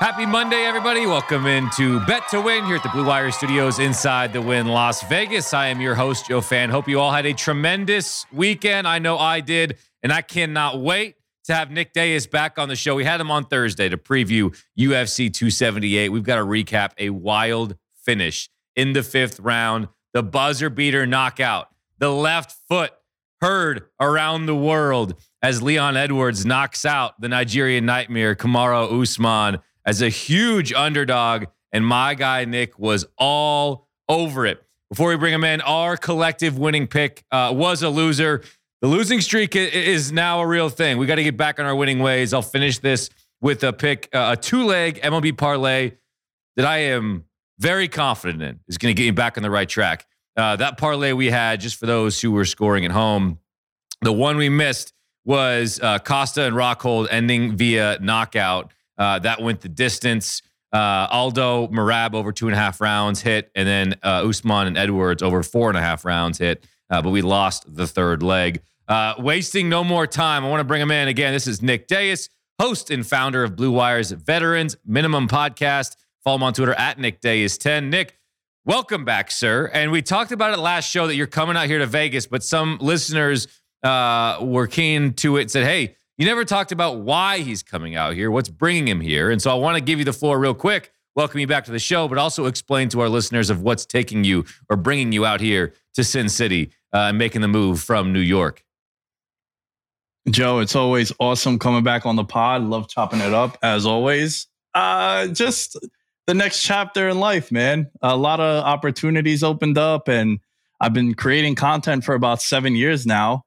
Happy Monday, everybody. Welcome into Bet to Wynn here at the Blue Wire Studios inside the Win Las Vegas. I am your host, Joe Fann. Hope you all had a tremendous weekend. I know I did, and I cannot wait to have Nick Dayes back on the show. We had him on Thursday to preview UFC 278. We've got to recap a wild finish in the fifth round, the buzzer beater knockout, the left foot heard around the world as Leon Edwards knocks out the Nigerian nightmare, Kamaru Usman as a huge underdog, and my guy Nick was all over it. Before we bring him in, our collective winning pick uh, was a loser. The losing streak is now a real thing. We got to get back on our winning ways. I'll finish this with a pick, uh, a two leg MLB parlay that I am very confident in is going to get you back on the right track. Uh, that parlay we had, just for those who were scoring at home, the one we missed was uh, Costa and Rockhold ending via knockout. Uh, that went the distance. Uh, Aldo Merab over two and a half rounds hit, and then uh, Usman and Edwards over four and a half rounds hit. Uh, but we lost the third leg. Uh, wasting no more time, I want to bring him in again. This is Nick Dayes, host and founder of Blue Wire's Veterans Minimum Podcast. Follow him on Twitter at Nick Dayes 10. Nick, welcome back, sir. And we talked about it last show that you're coming out here to Vegas, but some listeners uh, were keen to it. Said, "Hey, you never talked about why he's coming out here, what's bringing him here. And so I want to give you the floor real quick, welcome you back to the show, but also explain to our listeners of what's taking you or bringing you out here to Sin City uh, and making the move from New York. Joe, it's always awesome coming back on the pod. Love chopping it up as always. Uh, just the next chapter in life, man. A lot of opportunities opened up, and I've been creating content for about seven years now.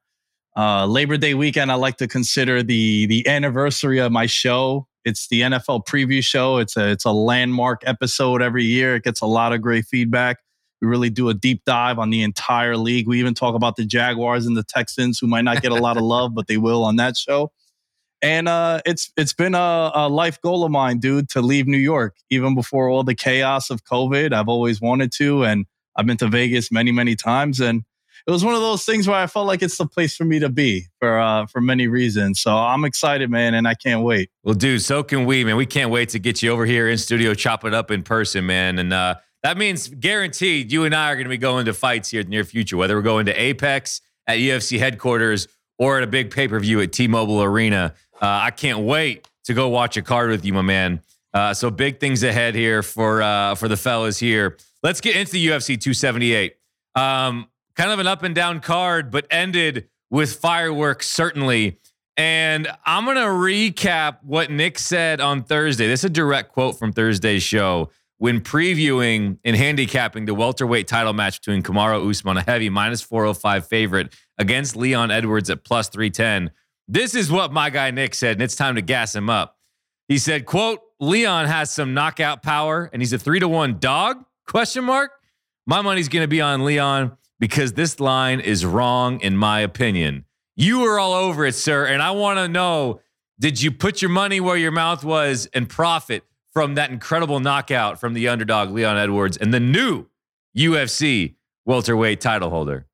Uh, Labor Day weekend, I like to consider the the anniversary of my show. It's the NFL preview show. It's a it's a landmark episode every year. It gets a lot of great feedback. We really do a deep dive on the entire league. We even talk about the Jaguars and the Texans, who might not get a lot of love, but they will on that show. And uh, it's it's been a, a life goal of mine, dude, to leave New York. Even before all the chaos of COVID, I've always wanted to, and I've been to Vegas many, many times, and it was one of those things where I felt like it's the place for me to be for uh, for many reasons. So I'm excited, man, and I can't wait. Well, dude, so can we, man. We can't wait to get you over here in studio, chop it up in person, man. And uh, that means guaranteed you and I are going to be going to fights here in the near future, whether we're going to Apex at UFC headquarters or at a big pay per view at T-Mobile Arena. Uh, I can't wait to go watch a card with you, my man. Uh, so big things ahead here for uh, for the fellas here. Let's get into the UFC 278. Um, kind of an up and down card, but ended with fireworks, certainly. And I'm going to recap what Nick said on Thursday. This is a direct quote from Thursday's show when previewing and handicapping the welterweight title match between Kamaru Usman, a heavy minus 405 favorite, against Leon Edwards at plus 310. This is what my guy Nick said, and it's time to gas him up. He said, quote, Leon has some knockout power and he's a three to one dog? Question mark. My money's going to be on Leon because this line is wrong, in my opinion. You were all over it, sir. And I want to know did you put your money where your mouth was and profit from that incredible knockout from the underdog, Leon Edwards, and the new UFC welterweight title holder?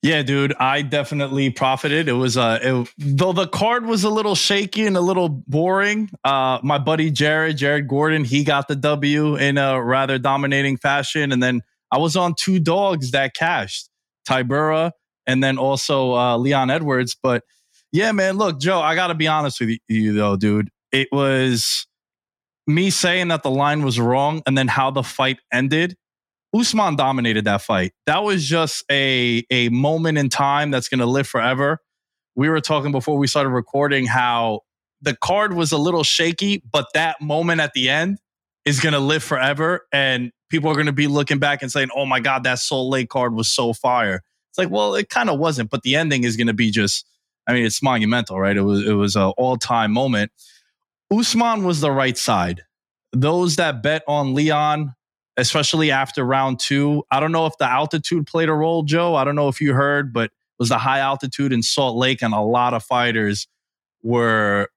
Yeah, dude, I definitely profited. It was uh though the card was a little shaky and a little boring. Uh my buddy Jared, Jared Gordon, he got the W in a rather dominating fashion and then I was on two dogs that cashed, Tybura and then also uh, Leon Edwards. But yeah, man, look, Joe, I got to be honest with you though, dude. It was me saying that the line was wrong and then how the fight ended. Usman dominated that fight. That was just a a moment in time that's going to live forever. We were talking before we started recording how the card was a little shaky, but that moment at the end is going to live forever. And people are going to be looking back and saying, oh my God, that Salt Lake card was so fire. It's like, well, it kind of wasn't, but the ending is going to be just, I mean, it's monumental, right? It was, it was an all time moment. Usman was the right side. Those that bet on Leon, especially after round two, I don't know if the altitude played a role, Joe. I don't know if you heard, but it was the high altitude in Salt Lake, and a lot of fighters were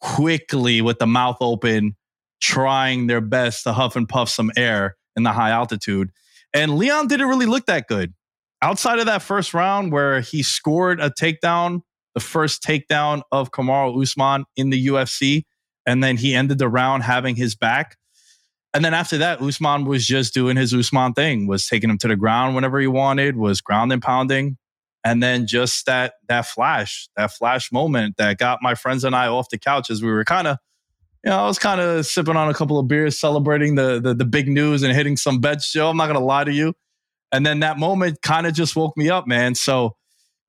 quickly with the mouth open trying their best to huff and puff some air in the high altitude. And Leon didn't really look that good. Outside of that first round where he scored a takedown, the first takedown of Kamaru Usman in the UFC, and then he ended the round having his back. And then after that, Usman was just doing his Usman thing, was taking him to the ground whenever he wanted, was ground and pounding. And then just that that flash, that flash moment that got my friends and I off the couch as we were kind of, you know, I was kind of sipping on a couple of beers, celebrating the, the the big news and hitting some bets. Joe, I'm not gonna lie to you. And then that moment kind of just woke me up, man. So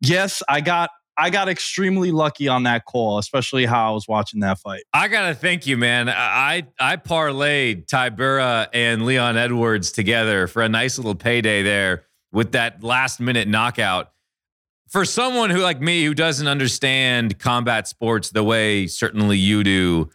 yes, I got I got extremely lucky on that call, especially how I was watching that fight. I gotta thank you, man. I I parlayed Tybura and Leon Edwards together for a nice little payday there with that last minute knockout. For someone who like me who doesn't understand combat sports the way certainly you do,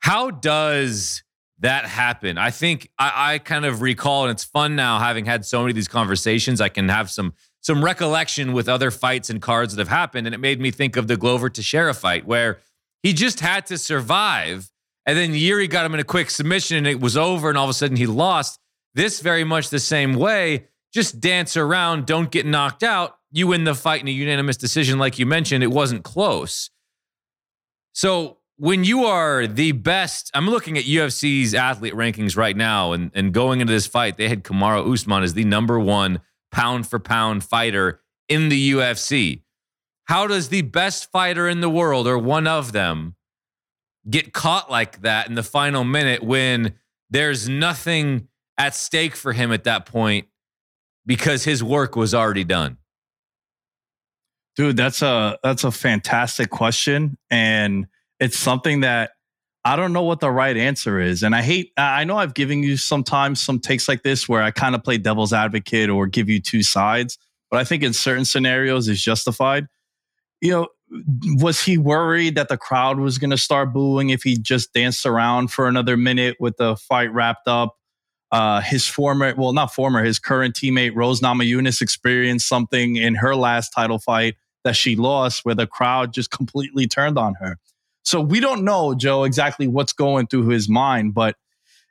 how does that happen? I think I, I kind of recall, and it's fun now having had so many of these conversations. I can have some some recollection with other fights and cards that have happened. And it made me think of the Glover to Teixeira fight where he just had to survive. And then Jiri got him in a quick submission and it was over. And all of a sudden he lost. This very much the same way. Just dance around, don't get knocked out. You win the fight in a unanimous decision. Like you mentioned, it wasn't close. So when you are the best, I'm looking at UFC's athlete rankings right now, and, and going into this fight, they had Kamaru Usman as the number one pound for pound fighter in the UFC. How does the best fighter in the world, or one of them, get caught like that in the final minute when there's nothing at stake for him at that point because his work was already done? Dude, that's a that's a fantastic question and it's something that I don't know what the right answer is. And I hate, I know I've given you sometimes some takes like this where I kind of play devil's advocate or give you two sides, but I think in certain scenarios is justified. You know, was he worried that the crowd was going to start booing if he just danced around for another minute with the fight wrapped up? Uh, his former, well, not former, his current teammate Rose Namajunas experienced something in her last title fight that she lost where the crowd just completely turned on her. So we don't know, Joe, exactly what's going through his mind, but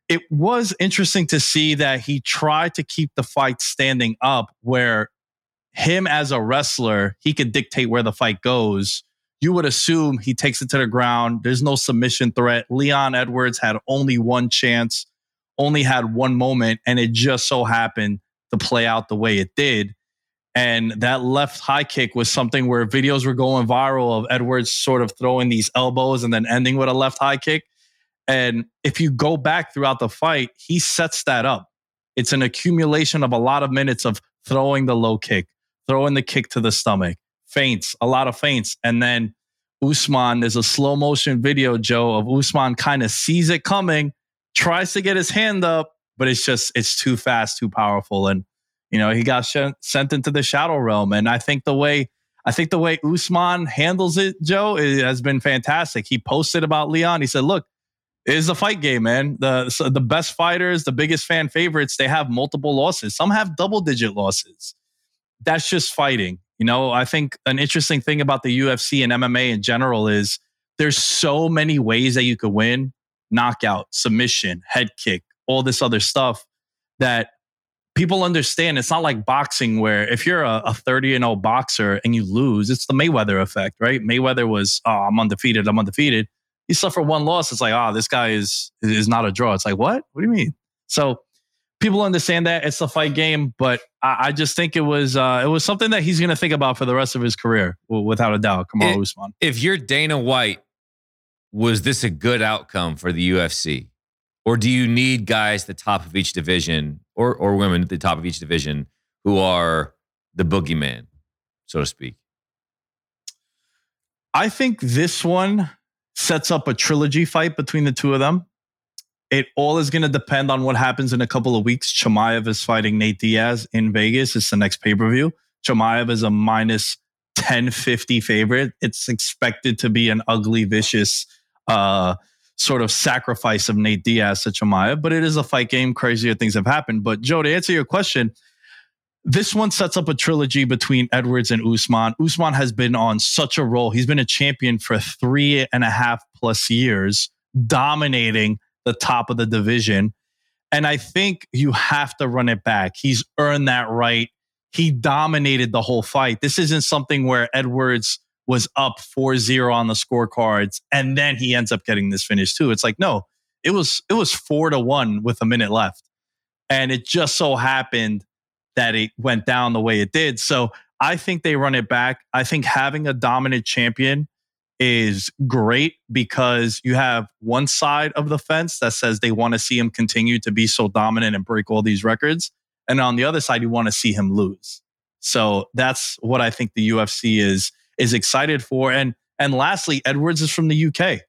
it was interesting to see that he tried to keep the fight standing up where him as a wrestler, he could dictate where the fight goes. You would assume he takes it to the ground. There's no submission threat. Leon Edwards had only one chance, only had one moment, and it just so happened to play out the way it did. And that left high kick was something where videos were going viral of Edwards sort of throwing these elbows and then ending with a left high kick. And if you go back throughout the fight, he sets that up. It's an accumulation of a lot of minutes of throwing the low kick, throwing the kick to the stomach, feints, a lot of feints. And then Usman, there's a slow motion video, Joe, of Usman kind of sees it coming, tries to get his hand up, but it's just, it's too fast, too powerful. And you know, he got sh- sent into the shadow realm, and I think the way I think the way Usman handles it, Joe, it has been fantastic. He posted about Leon. He said, "Look, it is a fight game, man. The so the best fighters, the biggest fan favorites, they have multiple losses. Some have double digit losses. That's just fighting. You know, I think an interesting thing about the UFC and MMA in general is there's so many ways that you could win: knockout, submission, head kick, all this other stuff that people understand it's not like boxing where if you're a, a 30 and 0 boxer and you lose, it's the Mayweather effect, right? Mayweather was, oh, I'm undefeated, I'm undefeated. You suffer one loss, it's like, oh, this guy is is not a draw. It's like, what? What do you mean? So people understand that it's a fight game, but I, I just think it was uh, it was something that he's going to think about for the rest of his career, without a doubt. Kamaru Usman. If you're Dana White, was this a good outcome for the UFC? Or do you need guys at the top of each division or, or women at the top of each division who are the boogeyman, so to speak? I think this one sets up a trilogy fight between the two of them. It all is going to depend on what happens in a couple of weeks. Chimaev is fighting Nate Diaz in Vegas. It's the next pay per view. Chimaev is a minus 1050 favorite. It's expected to be an ugly, vicious uh, sort of sacrifice of Nate Diaz to Chimaev, but it is a fight game. Crazier things have happened. But Joe, to answer your question, this one sets up a trilogy between Edwards and Usman. Usman has been on such a roll. He's been a champion for three and a half plus years, dominating the top of the division. And I think you have to run it back. He's earned that right. He dominated the whole fight. This isn't something where Edwards was up 4-0 on the scorecards and then he ends up getting this finish too. It's like no, it was it was 4 to 1 with a minute left. And it just so happened that it went down the way it did. So I think they run it back. I think having a dominant champion is great because you have one side of the fence that says they want to see him continue to be so dominant and break all these records. And on the other side, you want to see him lose. So that's what I think the UFC is is excited for. And and lastly, Edwards is from the UK.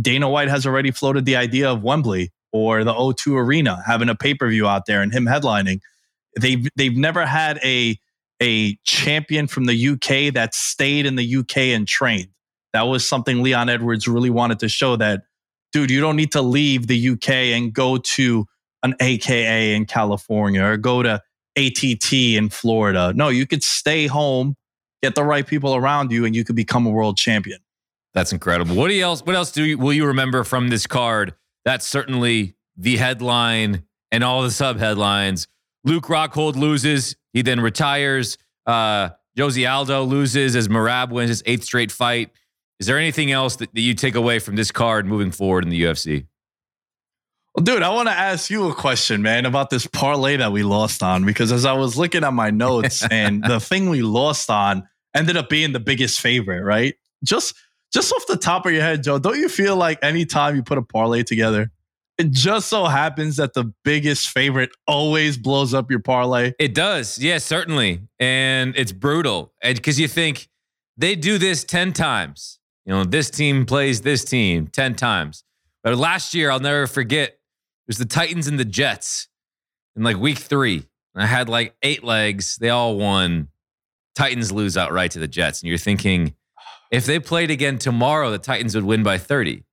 Dana White has already floated the idea of Wembley or the O2 Arena having a pay-per-view out there and him headlining. They've they've never had a a champion from the UK that stayed in the UK and trained. That was something Leon Edwards really wanted to show that, dude, you don't need to leave the UK and go to an AKA in California or go to ATT in Florida. No, you could stay home, get the right people around you, and you could become a world champion. That's incredible. What else? What else do you, will you remember from this card? That's certainly the headline and all the sub headlines. Luke Rockhold loses. He then retires. Uh, Jose Aldo loses as Merab wins his eighth straight fight. Is there anything else that, that you take away from this card moving forward in the UFC? Well, dude, I want to ask you a question, man, about this parlay that we lost on. Because as I was looking at my notes, and the thing we lost on ended up being the biggest favorite, right? Just just off the top of your head, Joe, don't you feel like anytime you put a parlay together, it just so happens that the biggest favorite always blows up your parlay? It does. Yeah, certainly. And it's brutal. And because you think they do this 10 times. You know, this team plays this team 10 times. But last year, I'll never forget, was the Titans and the Jets in like week three. I had like eight legs. They all won. Titans lose outright to the Jets. And you're thinking, if they played again tomorrow, the Titans would win by 30.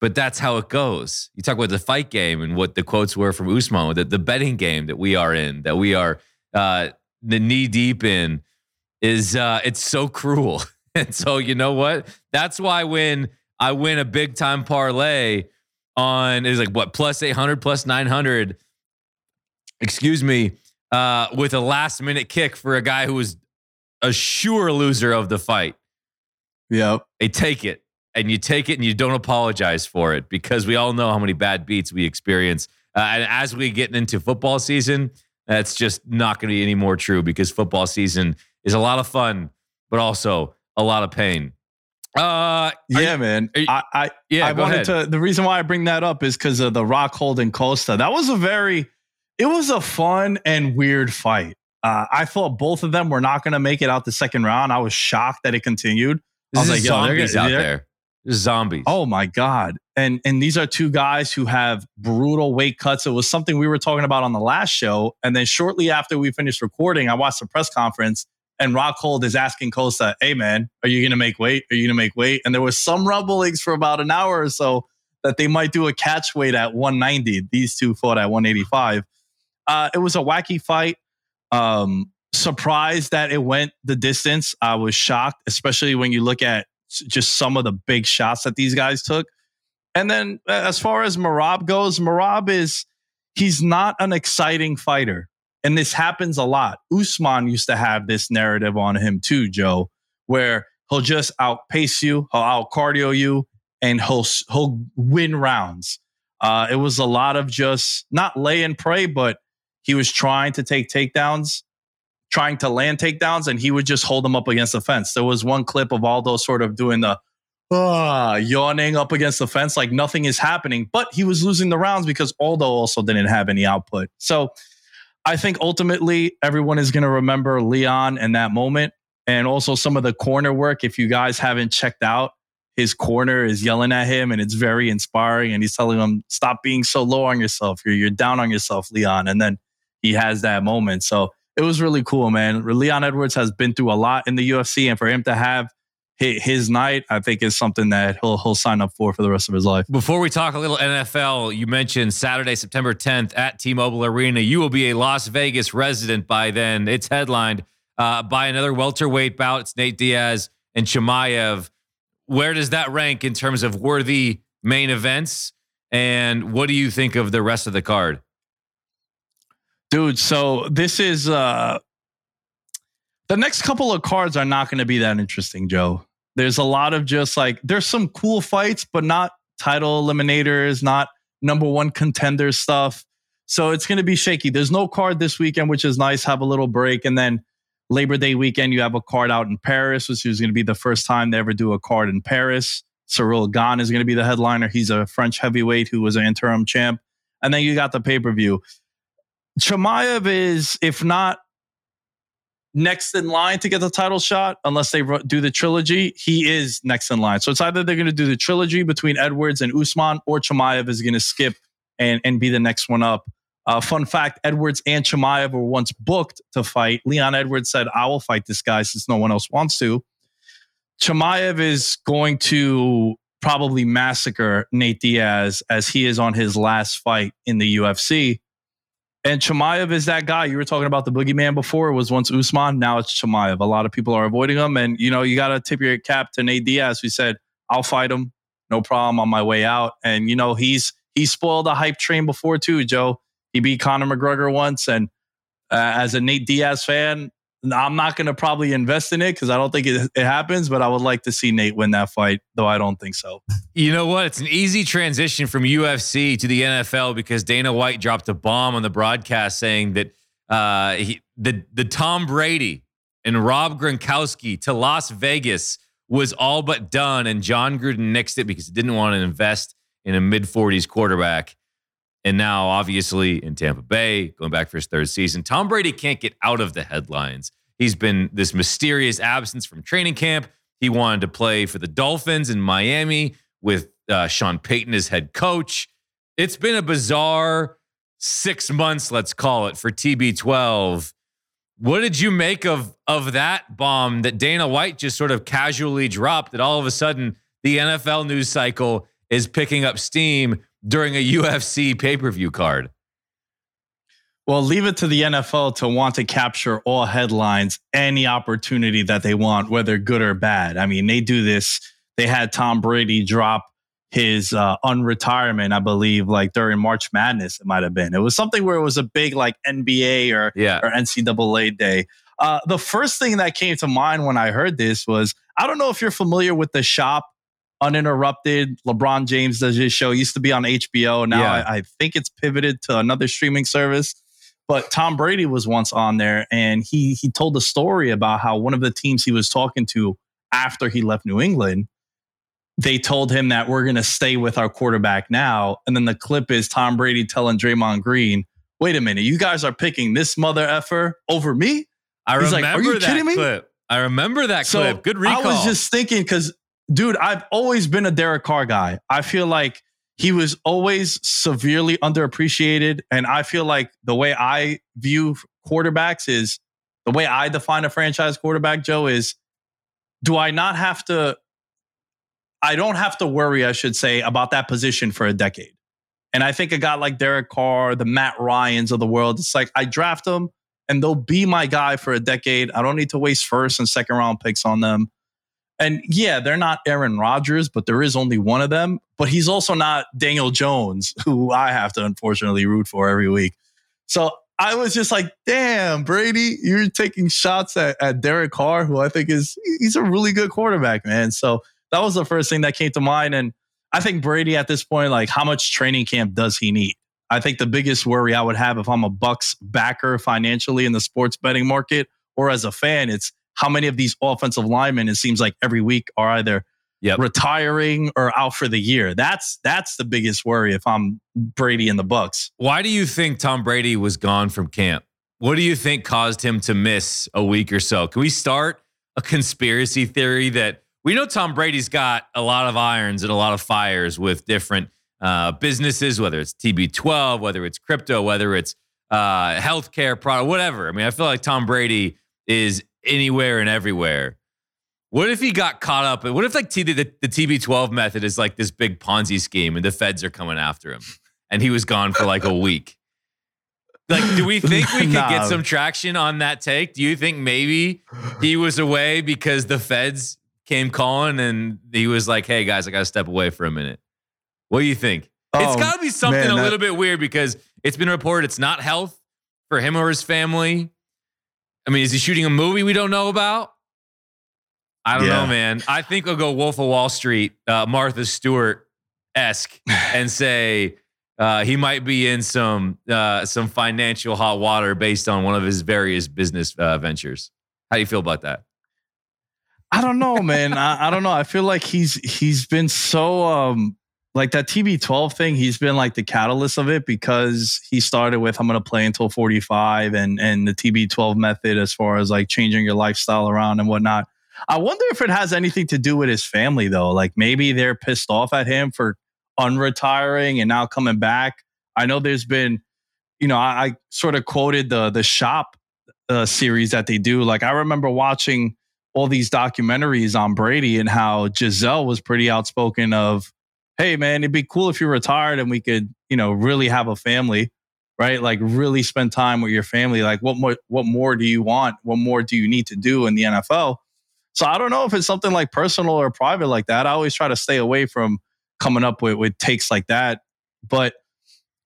But that's how it goes. You talk about the fight game and what the quotes were from Usman, the, the betting game that we are in, that we are uh, the knee deep in, is uh, it's so cruel. And so, you know what? That's why when I win a big time parlay on is like what plus 800 plus 900 excuse me uh with a last minute kick for a guy who was a sure loser of the fight. Yep. They take it. And you take it and you don't apologize for it because we all know how many bad beats we experience. Uh, and as we get into football season that's just not going to be any more true because football season is a lot of fun but also a lot of pain. Uh, yeah, you, man. You, I, I, yeah, I wanted ahead. to. The reason why I bring that up is because of the Rockhold and Costa. That was a very, it was a fun and weird fight. Uh, I thought both of them were not going to make it out the second round. I was shocked that it continued. This I was like, zombies out there. Zombies. Oh my god! And and these are two guys who have brutal weight cuts. It was something we were talking about on the last show. And then shortly after we finished recording, I watched the press conference and Rockhold is asking Costa, "Hey man, are you to make weight? Are you to make weight?" And there was some rumblings for about an hour or so that they might do a catch weight at 190. These two fought at 185. Uh, it was a wacky fight. Um, surprised that it went the distance. I was shocked, especially when you look at just some of the big shots that these guys took. And then as far as Merab goes, Merab is he's not an exciting fighter. And this happens a lot. Usman used to have this narrative on him too, Joe, where he'll just outpace you, he'll out cardio you, and he'll he'll win rounds. Uh, it was a lot of just not lay and pray, but he was trying to take takedowns, trying to land takedowns, and he would just hold them up against the fence. There was one clip of Aldo sort of doing the uh, yawning up against the fence, like nothing is happening, but he was losing the rounds because Aldo also didn't have any output. So I think ultimately everyone is going to remember Leon in that moment. And also some of the corner work. If you guys haven't checked out, his corner is yelling at him and it's very inspiring. And he's telling him, stop being so low on yourself. You're, you're down on yourself, Leon. And then he has that moment. So it was really cool, man. Leon Edwards has been through a lot in the UFC. And for him to have his night, I think is something that he'll he'll sign up for for the rest of his life. Before we talk a little NFL, you mentioned Saturday, September 10th at T-Mobile Arena. You will be a Las Vegas resident by then. It's headlined uh, by another welterweight bout. It's Nate Diaz and Chimaev. Where does that rank in terms of worthy main events? And what do you think of the rest of the card? Dude, so this is uh The next couple of cards are not going to be that interesting, Joe. There's a lot of just like there's some cool fights, but not title eliminators, not number one contender stuff. So it's going to be shaky. There's no card this weekend, which is nice. Have a little break, and then Labor Day weekend, you have a card out in Paris, which is going to be the first time they ever do a card in Paris. Cyril Gane is going to be the headliner. He's a French heavyweight who was an interim champ. And then you got the pay per view. Chimaev is, if not next in line to get the title shot, unless they do the trilogy, he is next in line. So it's either they're going to do the trilogy between Edwards and Usman, or Chimaev is going to skip and, and be the next one up. Uh, fun fact Edwards and Chimaev were once booked to fight. Leon Edwards said, I will fight this guy since no one else wants to. Chimaev is going to probably massacre Nate Diaz as he is on his last fight in the UFC. And Chimaev is that guy. You were talking about the boogeyman before. It was once Usman. Now it's Chimaev. A lot of people are avoiding him. And, you know, you got to tip your cap to Nate Diaz, We said, I'll fight him. No problem on my way out. And, you know, he's, he spoiled a hype train before too, Joe. He beat Conor McGregor once, and uh, as a Nate Diaz fan, I'm not going to probably invest in it because I don't think it, it, happens, but I would like to see Nate win that fight, though I don't think so. You know what? It's an easy transition from UFC to the NFL because Dana White dropped a bomb on the broadcast saying that uh, he, the the Tom Brady and Rob Gronkowski to Las Vegas was all but done, and Jon Gruden nixed it because he didn't want to invest in a mid 40s quarterback. And now, obviously, in Tampa Bay, going back for his third season, Tom Brady can't get out of the headlines. He's been this mysterious absence from training camp. He wanted to play for the Dolphins in Miami with uh, Sean Payton as head coach. It's been a bizarre six months, let's call it, for TB12. What did you make of of that bomb that Dana White just sort of casually dropped? That all of a sudden the NFL news cycle is picking up steam during a UFC pay per view card? Well, leave it to the NFL to want to capture all headlines, any opportunity that they want, whether good or bad. I mean, they do this. They had Tom Brady drop his uh, unretirement, I believe, like during March Madness, it might have been. It was something where it was a big like NBA or, yeah. or NCAA day. Uh, the first thing that came to mind when I heard this was I don't know if you're familiar with the shop uninterrupted. LeBron James does his show. It used to be on HBO. Now yeah. I, I, think it's pivoted to another streaming service. But Tom Brady was once on there, and he he told a story about how one of the teams he was talking to after he left New England, they told him that we're going to stay with our quarterback now. And then the clip is Tom Brady telling Draymond Green, "Wait a minute, you guys are picking this mother effer over me." I He's remember like, Are you that kidding me? clip. I remember that so clip. Good recall. I was just thinking because dude, I've always been a Derek Carr guy. I feel like he was always severely underappreciated. And I feel like the way I view quarterbacks is the way I define a franchise quarterback, Joe, is do I not have to, I don't have to worry, I should say, about that position for a decade. And I think a guy like Derek Carr, the Matt Ryans of the world, it's like I draft them and they'll be my guy for a decade. I don't need to waste first and second round picks on them. And yeah, they're not Aaron Rodgers, but there is only one of them. But he's also not Daniel Jones, who I have to unfortunately root for every week. So I was just like, damn, Brady, you're taking shots at, at Derek Carr, who I think is he's a really good quarterback, man. So that was the first thing that came to mind. And I think Brady at this point, like, how much training camp does he need? I think the biggest worry I would have if I'm a Bucs backer financially in the sports betting market or as a fan, it's how many of these offensive linemen it seems like every week are either yep. retiring or out for the year. That's that's the biggest worry if I'm Brady in the Bucs. Why do you think Tom Brady was gone from camp? What do you think caused him to miss a week or so? Can we start a conspiracy theory that we know Tom Brady's got a lot of irons and a lot of fires with different uh, businesses, whether it's TB12, whether it's crypto, whether it's uh, healthcare product, whatever. I mean, I feel like Tom Brady is anywhere and everywhere. What if he got caught up? What if like T- the, the TB12 method is like this big Ponzi scheme and the feds are coming after him and he was gone for like a week? Like, do we think we could nah. get some traction on that take? Do you think maybe he was away because the feds came calling and he was like, hey guys, I got to step away for a minute? What do you think? Oh, it's got to be something man, a little that- bit weird because it's been reported it's not health for him or his family. I mean, is he shooting a movie we don't know about? I don't Yeah. know, man. I think I'll go Wolf of Wall Street, uh, Martha Stewart esque, and say uh, he might be in some uh, some financial hot water based on one of his various business uh, ventures. How do you feel about that? I don't know, man. I, I don't know. I feel like he's he's been so um like that TB12 thing. He's been like the catalyst of it because he started with I'm going to play until 45 and and the TB12 method as far as like changing your lifestyle around and whatnot. I wonder if it has anything to do with his family though. Like maybe they're pissed off at him for unretiring and now coming back. I know there's been, you know, I, I sort of quoted the the shop uh, series that they do. Like I remember watching all these documentaries on Brady and how Gisele was pretty outspoken of, hey man, it'd be cool if you retired and we could, you know, really have a family, right? Like really spend time with your family. Like what more what more do you want? What more do you need to do in the NFL? So I don't know if it's something like personal or private like that. I always try to stay away from coming up with, with takes like that. But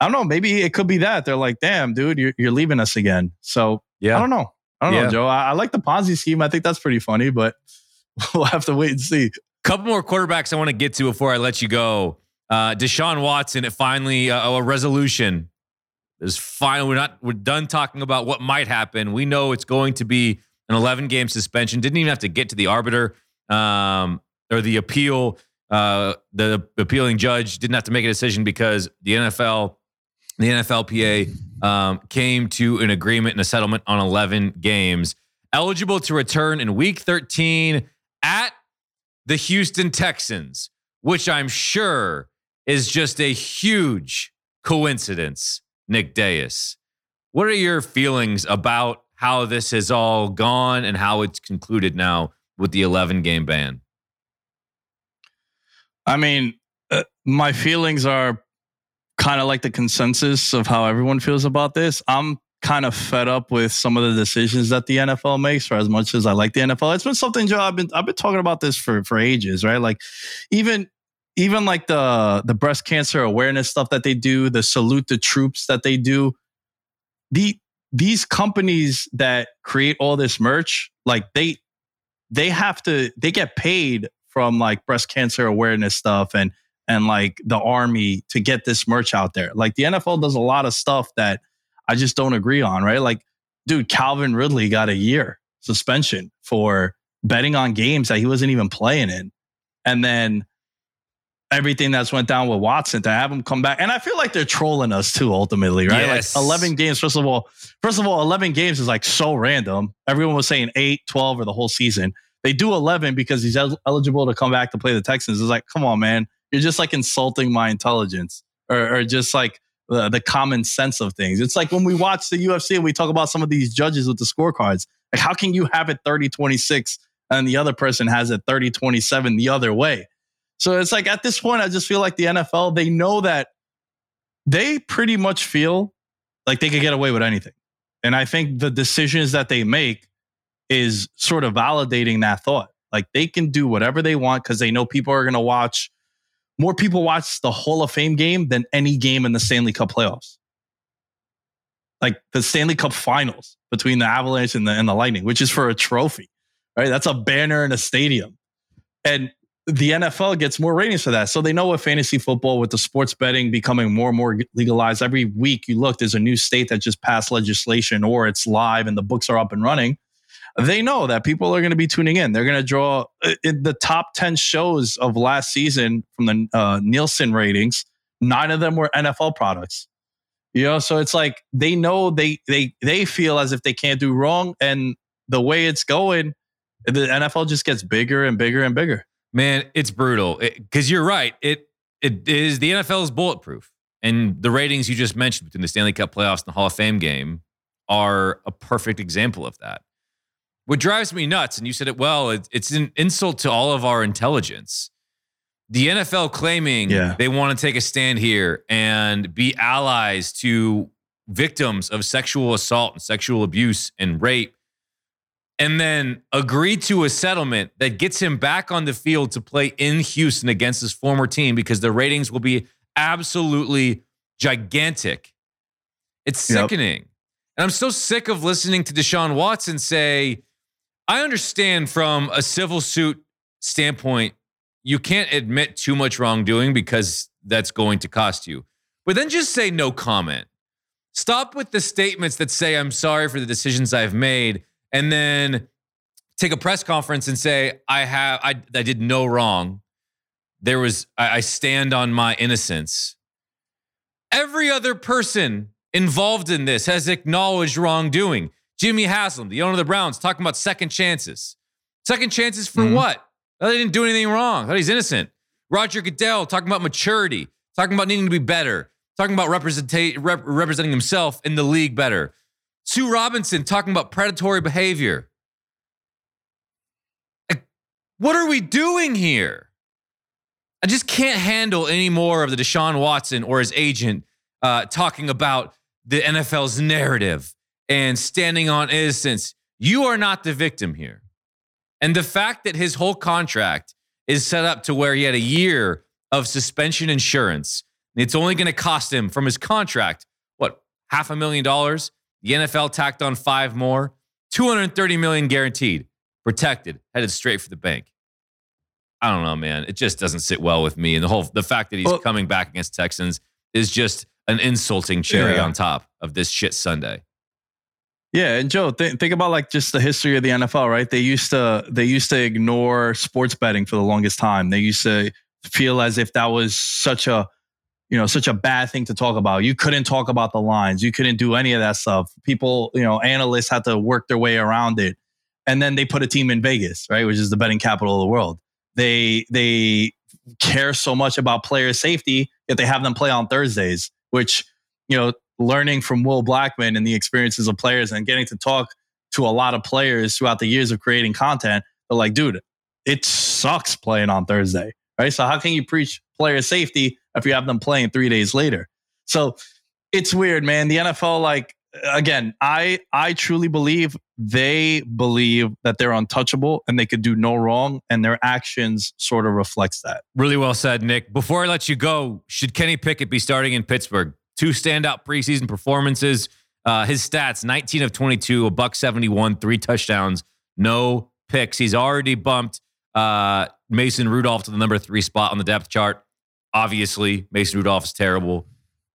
I don't know, maybe it could be that. They're like, damn, dude, you're, you're leaving us again. So yeah, I don't know. I don't Yeah. know, Joe. I, I like the Ponzi scheme. I think that's pretty funny, but we'll have to wait and see. Couple more quarterbacks I want to get to before I let you go. Uh, Deshaun Watson, it finally uh, a resolution. Is final. We're not. We're done talking about what might happen. We know it's going to be an 11 game suspension. Didn't even have to get to the arbiter um, or the appeal. Uh, the appealing judge didn't have to make a decision because the NFL, the NFLPA, um, came to an agreement and a settlement on 11 games. Eligible to return in Week 13 at the Houston Texans, which I'm sure is just a huge coincidence, Nick Dayes. What are your feelings about how this has all gone and how it's concluded now with the 11 game ban? I mean, uh, my feelings are kind of like the consensus of how everyone feels about this. I'm kind of fed up with some of the decisions that the NFL makes. For as much as I like the NFL, it's been something, Joe. I've been I've been talking about this for for ages, right? Like even even like the the breast cancer awareness stuff that they do, the salute the troops that they do. The these companies that create all this merch, like they they have to they get paid from like breast cancer awareness stuff and and like the army to get this merch out there. Like the NFL does a lot of stuff that I just don't agree on, right? Like, dude, Calvin Ridley got a year suspension for betting on games that he wasn't even playing in. And then everything that's went down with Watson to have him come back. And I feel like they're trolling us too, ultimately, right? Yes. Like 11 games, first of all, first of all, 11 games is like so random. Everyone was saying 8, 12, or the whole season. They do 11 because he's el- eligible to come back to play the Texans. It's like, come on, man. You're just like insulting my intelligence or, or just like the, the common sense of things. It's like when we watch the UFC and we talk about some of these judges with the scorecards. Like, how can you have it 30 26 and the other person has it 30 27 the other way? So it's like at this point, I just feel like the NFL, they know that they pretty much feel like they could get away with anything. And I think the decisions that they make is sort of validating that thought. Like they can do whatever they want because they know people are going to watch. More people watch the Hall of Fame game than any game in the Stanley Cup playoffs. Like the Stanley Cup finals between the Avalanche and the, and the Lightning, which is for a trophy, right? That's a banner in a stadium. And the NFL gets more ratings for that. So they know with fantasy football, with the sports betting becoming more and more legalized, every week you look, there's a new state that just passed legislation or it's live and the books are up and running. They know that people are going to be tuning in. They're going to draw uh, in the top 10 shows of last season from the uh, Nielsen ratings. Nine of them were NFL products. You know, so it's like they know they they they feel as if they can't do wrong, and the way it's going, the NFL just gets bigger and bigger and bigger. Man, it's brutal. Because you're right. It it is the NFL is bulletproof, and the ratings you just mentioned between the Stanley Cup playoffs and the Hall of Fame game are a perfect example of that. What drives me nuts, and you said it well, it, it's an insult to all of our intelligence. The NFL claiming Yeah. they want to take a stand here and be allies to victims of sexual assault and sexual abuse and rape and then agree to a settlement that gets him back on the field to play in Houston against his former team because the ratings will be absolutely gigantic. It's Yep. sickening. And I'm so sick of listening to Deshaun Watson say, I understand from a civil suit standpoint, you can't admit too much wrongdoing because that's going to cost you. But then just say no comment. Stop with the statements that say, I'm sorry for the decisions I've made, and then take a press conference and say, I have I, I did no wrong. There was I, I stand on my innocence. Every other person involved in this has acknowledged wrongdoing. Jimmy Haslam, the owner of the Browns, talking about second chances. Second chances for mm-hmm. what? They didn't do anything wrong. Thought he's innocent. Roger Goodell talking about maturity, talking about needing to be better, talking about representa- rep- representing himself in the league better. Sue Robinson talking about predatory behavior. What are we doing here? I just can't handle any more of the Deshaun Watson or his agent uh, talking about the NFL's narrative and standing on innocence. You are not the victim here. And the fact that his whole contract is set up to where he had a year of suspension insurance, it's only going to cost him from his contract, what, half a million dollars? The NFL tacked on five more, 230 million guaranteed, protected, headed straight for the bank. I don't know, man. It just doesn't sit well with me. And the whole the fact that he's well, coming back against Texans is just an insulting cherry yeah. on top of this shit Sunday. Yeah, and Joe, th- think about like just the history of the NFL, right? They used to they used to ignore sports betting for the longest time. They used to feel as if that was such a you know such a bad thing to talk about. You couldn't talk about the lines. You couldn't do any of that stuff. People, you know, analysts had to work their way around it. And then they put a team in Vegas, right, which is the betting capital of the world. They they care so much about player safety that they have them play on Thursdays, which you know learning from Will Blackmon and the experiences of players and getting to talk to a lot of players throughout the years of creating content, they're like, dude, it sucks playing on Thursday, right? So how can you preach player safety if you have them playing three days later? So it's weird, man. The NFL, like, again, I I truly believe they believe that they're untouchable and they could do no wrong, and their actions sort of reflects that. Really well said, Nick. Before I let you go, should Kenny Pickett be starting in Pittsburgh? Two standout preseason performances. Uh, his stats 19 of 22, a buck 71, three touchdowns, no picks. He's already bumped uh, Mason Rudolph to the number three spot on the depth chart. Obviously, Mason Rudolph is terrible.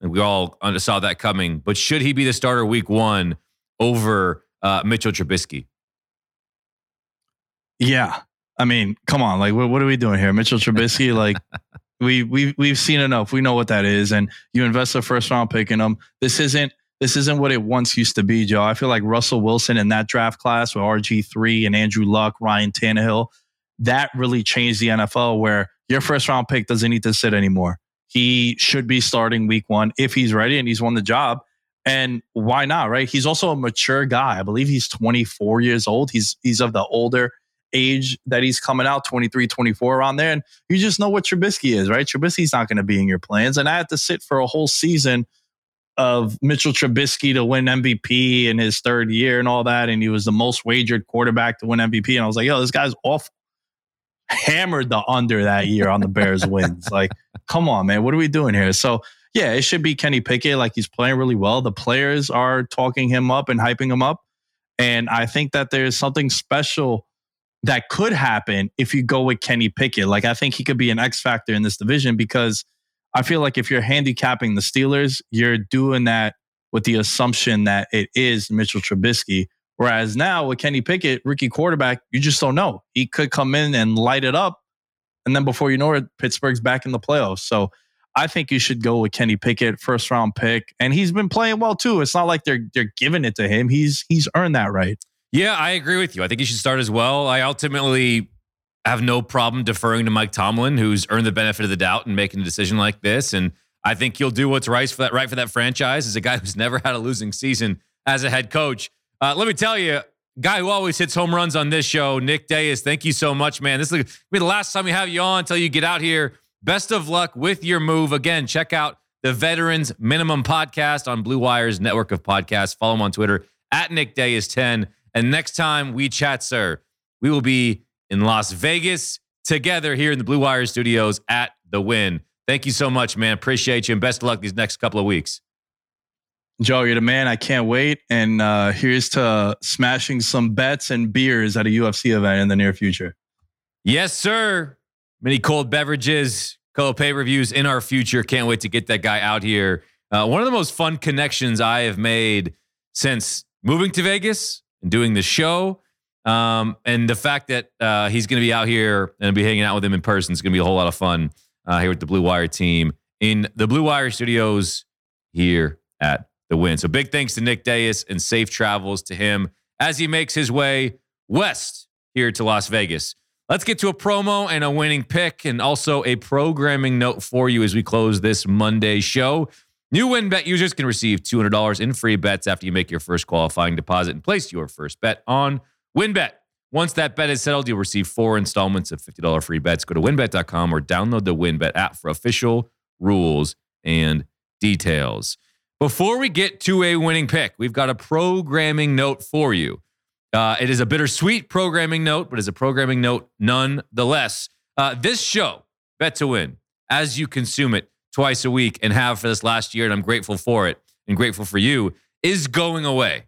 And we all saw that coming. But should he be the starter week one over uh, Mitchell Trubisky? Yeah. I mean, come on. Like, what, what are we doing here? Mitchell Trubisky, like, we we we've seen enough. We know what that is, and you invest a first round pick in them. This isn't this isn't what it once used to be, Joe. I feel like Russell Wilson in that draft class with RG three and Andrew Luck, Ryan Tannehill, that really changed the NFL. Where your first round pick doesn't need to sit anymore. He should be starting week one if he's ready and he's won the job. And why not, right? He's also a mature guy. I believe he's 24 years old. He's he's of the older age that he's coming out 23 24 around there and you just know what Trubisky is right? Trubisky's not going to be in your plans and I had to sit for a whole season of Mitchell Trubisky to win MVP in his third year and all that and he was the most wagered quarterback to win MVP and I was like yo this guy's awful. Hammered the under that year on the Bears wins. Like come on man what are we doing here? So yeah it should be Kenny Pickett like he's playing really well. The players are talking him up and hyping him up and I think that there's something special that could happen if you go with Kenny Pickett. Like I think he could be an X factor in this division because I feel like if you're handicapping the Steelers, you're doing that with the assumption that it is Mitchell Trubisky. Whereas now with Kenny Pickett, rookie quarterback, you just don't know. He could come in and light it up. And then before you know it, Pittsburgh's back in the playoffs. So I think you should go with Kenny Pickett, first round pick. And he's been playing well too. It's not like they're they're giving it to him. He's he's earned that right. Yeah, I agree with you. I think he should start as well. I ultimately have no problem deferring to Mike Tomlin, who's earned the benefit of the doubt and making a decision like this. And I think he'll do what's right for that right for that franchise. As a guy who's never had a losing season as a head coach, uh, let me tell you, guy who always hits home runs on this show, Nick Dayes. Thank you so much, man. This will be the last time we have you on until you get out here. Best of luck with your move. Again, check out the Veterans Minimum Podcast on Blue Wire's network of podcasts. Follow him on Twitter at Nick Dayes 10. And next time we chat, sir, we will be in Las Vegas together here in the Blue Wire studios at the Wynn. Thank you so much, man. Appreciate you and best of luck these next couple of weeks. Joe, you're the man. I can't wait. And uh, here's to smashing some bets and beers at a UFC event in the near future. Yes, sir. Many cold beverages, co pay reviews in our future. Can't wait to get that guy out here. Uh, one of the most fun connections I have made since moving to Vegas and doing the show. Um, and the fact that uh, he's going to be out here and be hanging out with him in person is going to be a whole lot of fun uh, here with the Blue Wire team in the Blue Wire studios here at the Wynn. So big thanks to Nick Dayes and safe travels to him as he makes his way west here to Las Vegas. Let's get to a promo and a winning pick and also a programming note for you as we close this Monday show. New WynnBET users can receive $200 in free bets after you make your first qualifying deposit and place your first bet on WynnBET. Once that bet is settled, you'll receive four installments of $50 free bets. Go to wynnbet.com or download the WynnBET app for official rules and details. Before we get to a winning pick, we've got a programming note for you. Uh, it is a bittersweet programming note, but it's a programming note nonetheless. Uh, this show, Bet to Win, as you consume it twice a week and have for this last year, and I'm grateful for it and grateful for you, is going away.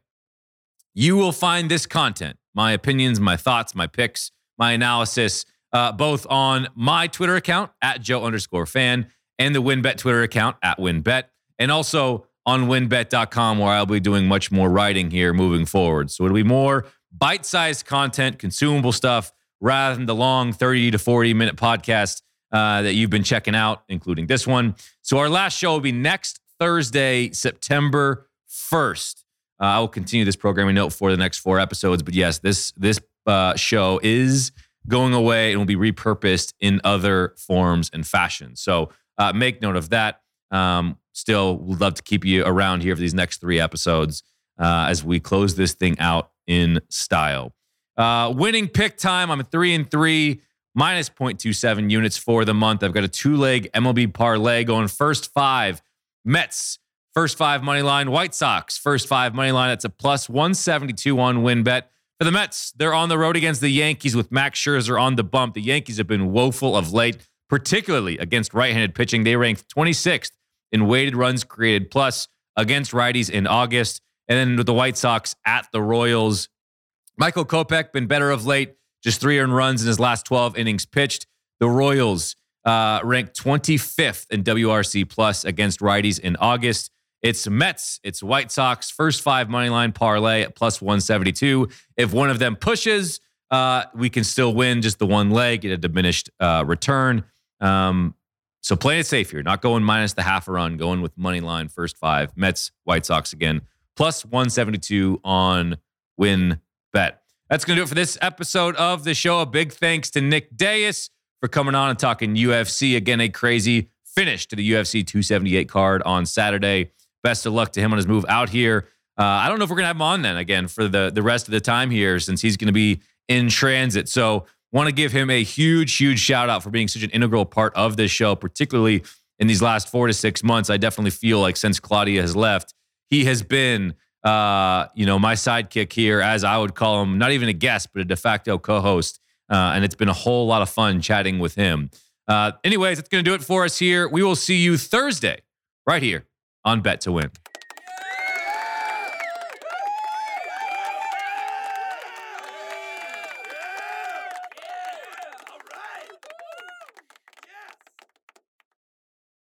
You will find this content, my opinions, my thoughts, my picks, my analysis, uh, both on my Twitter account at Joe underscore Fann and the WynnBET Twitter account at WynnBET, and also on wynnbet.com, where I'll be doing much more writing here moving forward. So it'll be more bite sized content, consumable stuff, rather than the long 30 to 40 minute podcast uh, that you've been checking out, including this one. So our last show will be next Thursday, September 1st. Uh, I will continue this programming note for the next four episodes. But yes, this this uh, show is going away and will be repurposed in other forms and fashions. So uh, make note of that. Um, still, would love to keep you around here for these next three episodes uh, as we close this thing out in style. Uh, winning pick time. I'm three and three, minus 0.27 units for the month. I've got a two leg MLB parlay going first five. Mets, first five money line. White Sox, first five money line. That's a plus 172 on WynnBET. For the Mets, they're on the road against the Yankees with Max Scherzer on the bump. The Yankees have been woeful of late, particularly against right handed pitching. They ranked 26th in weighted runs created plus against righties in August. And then with the White Sox at the Royals, Michael Kopech been better of late, just three earned runs in his last 12 innings pitched. The Royals uh, ranked 25th in WRC plus against righties in August. It's Mets, it's White Sox, first five money line parlay at plus 172. If one of them pushes, uh, we can still win just the one leg, get a diminished uh, return. Um, so playing it safe here, not going minus the half a run, going with money line first five. Mets, White Sox again, plus 172 on win bet. That's going to do it for this episode of the show. A big thanks to Nick Dayes for coming on and talking UFC. Again, a crazy finish to the UFC 278 card on Saturday. Best of luck to him on his move out here. Uh, I don't know if we're going to have him on then again for the, the rest of the time here since he's going to be in transit. So Want to give him a huge, huge shout out for being such an integral part of this show, particularly in these last four to six months. I definitely feel like since Claudia has left, he has been, uh, you know, my sidekick here, as I would call him, not even a guest, but a de facto co host. Uh, and it's been a whole lot of fun chatting with him. Uh, anyways, that's going to do it for us here. We will see you Thursday right here on Bet to Win.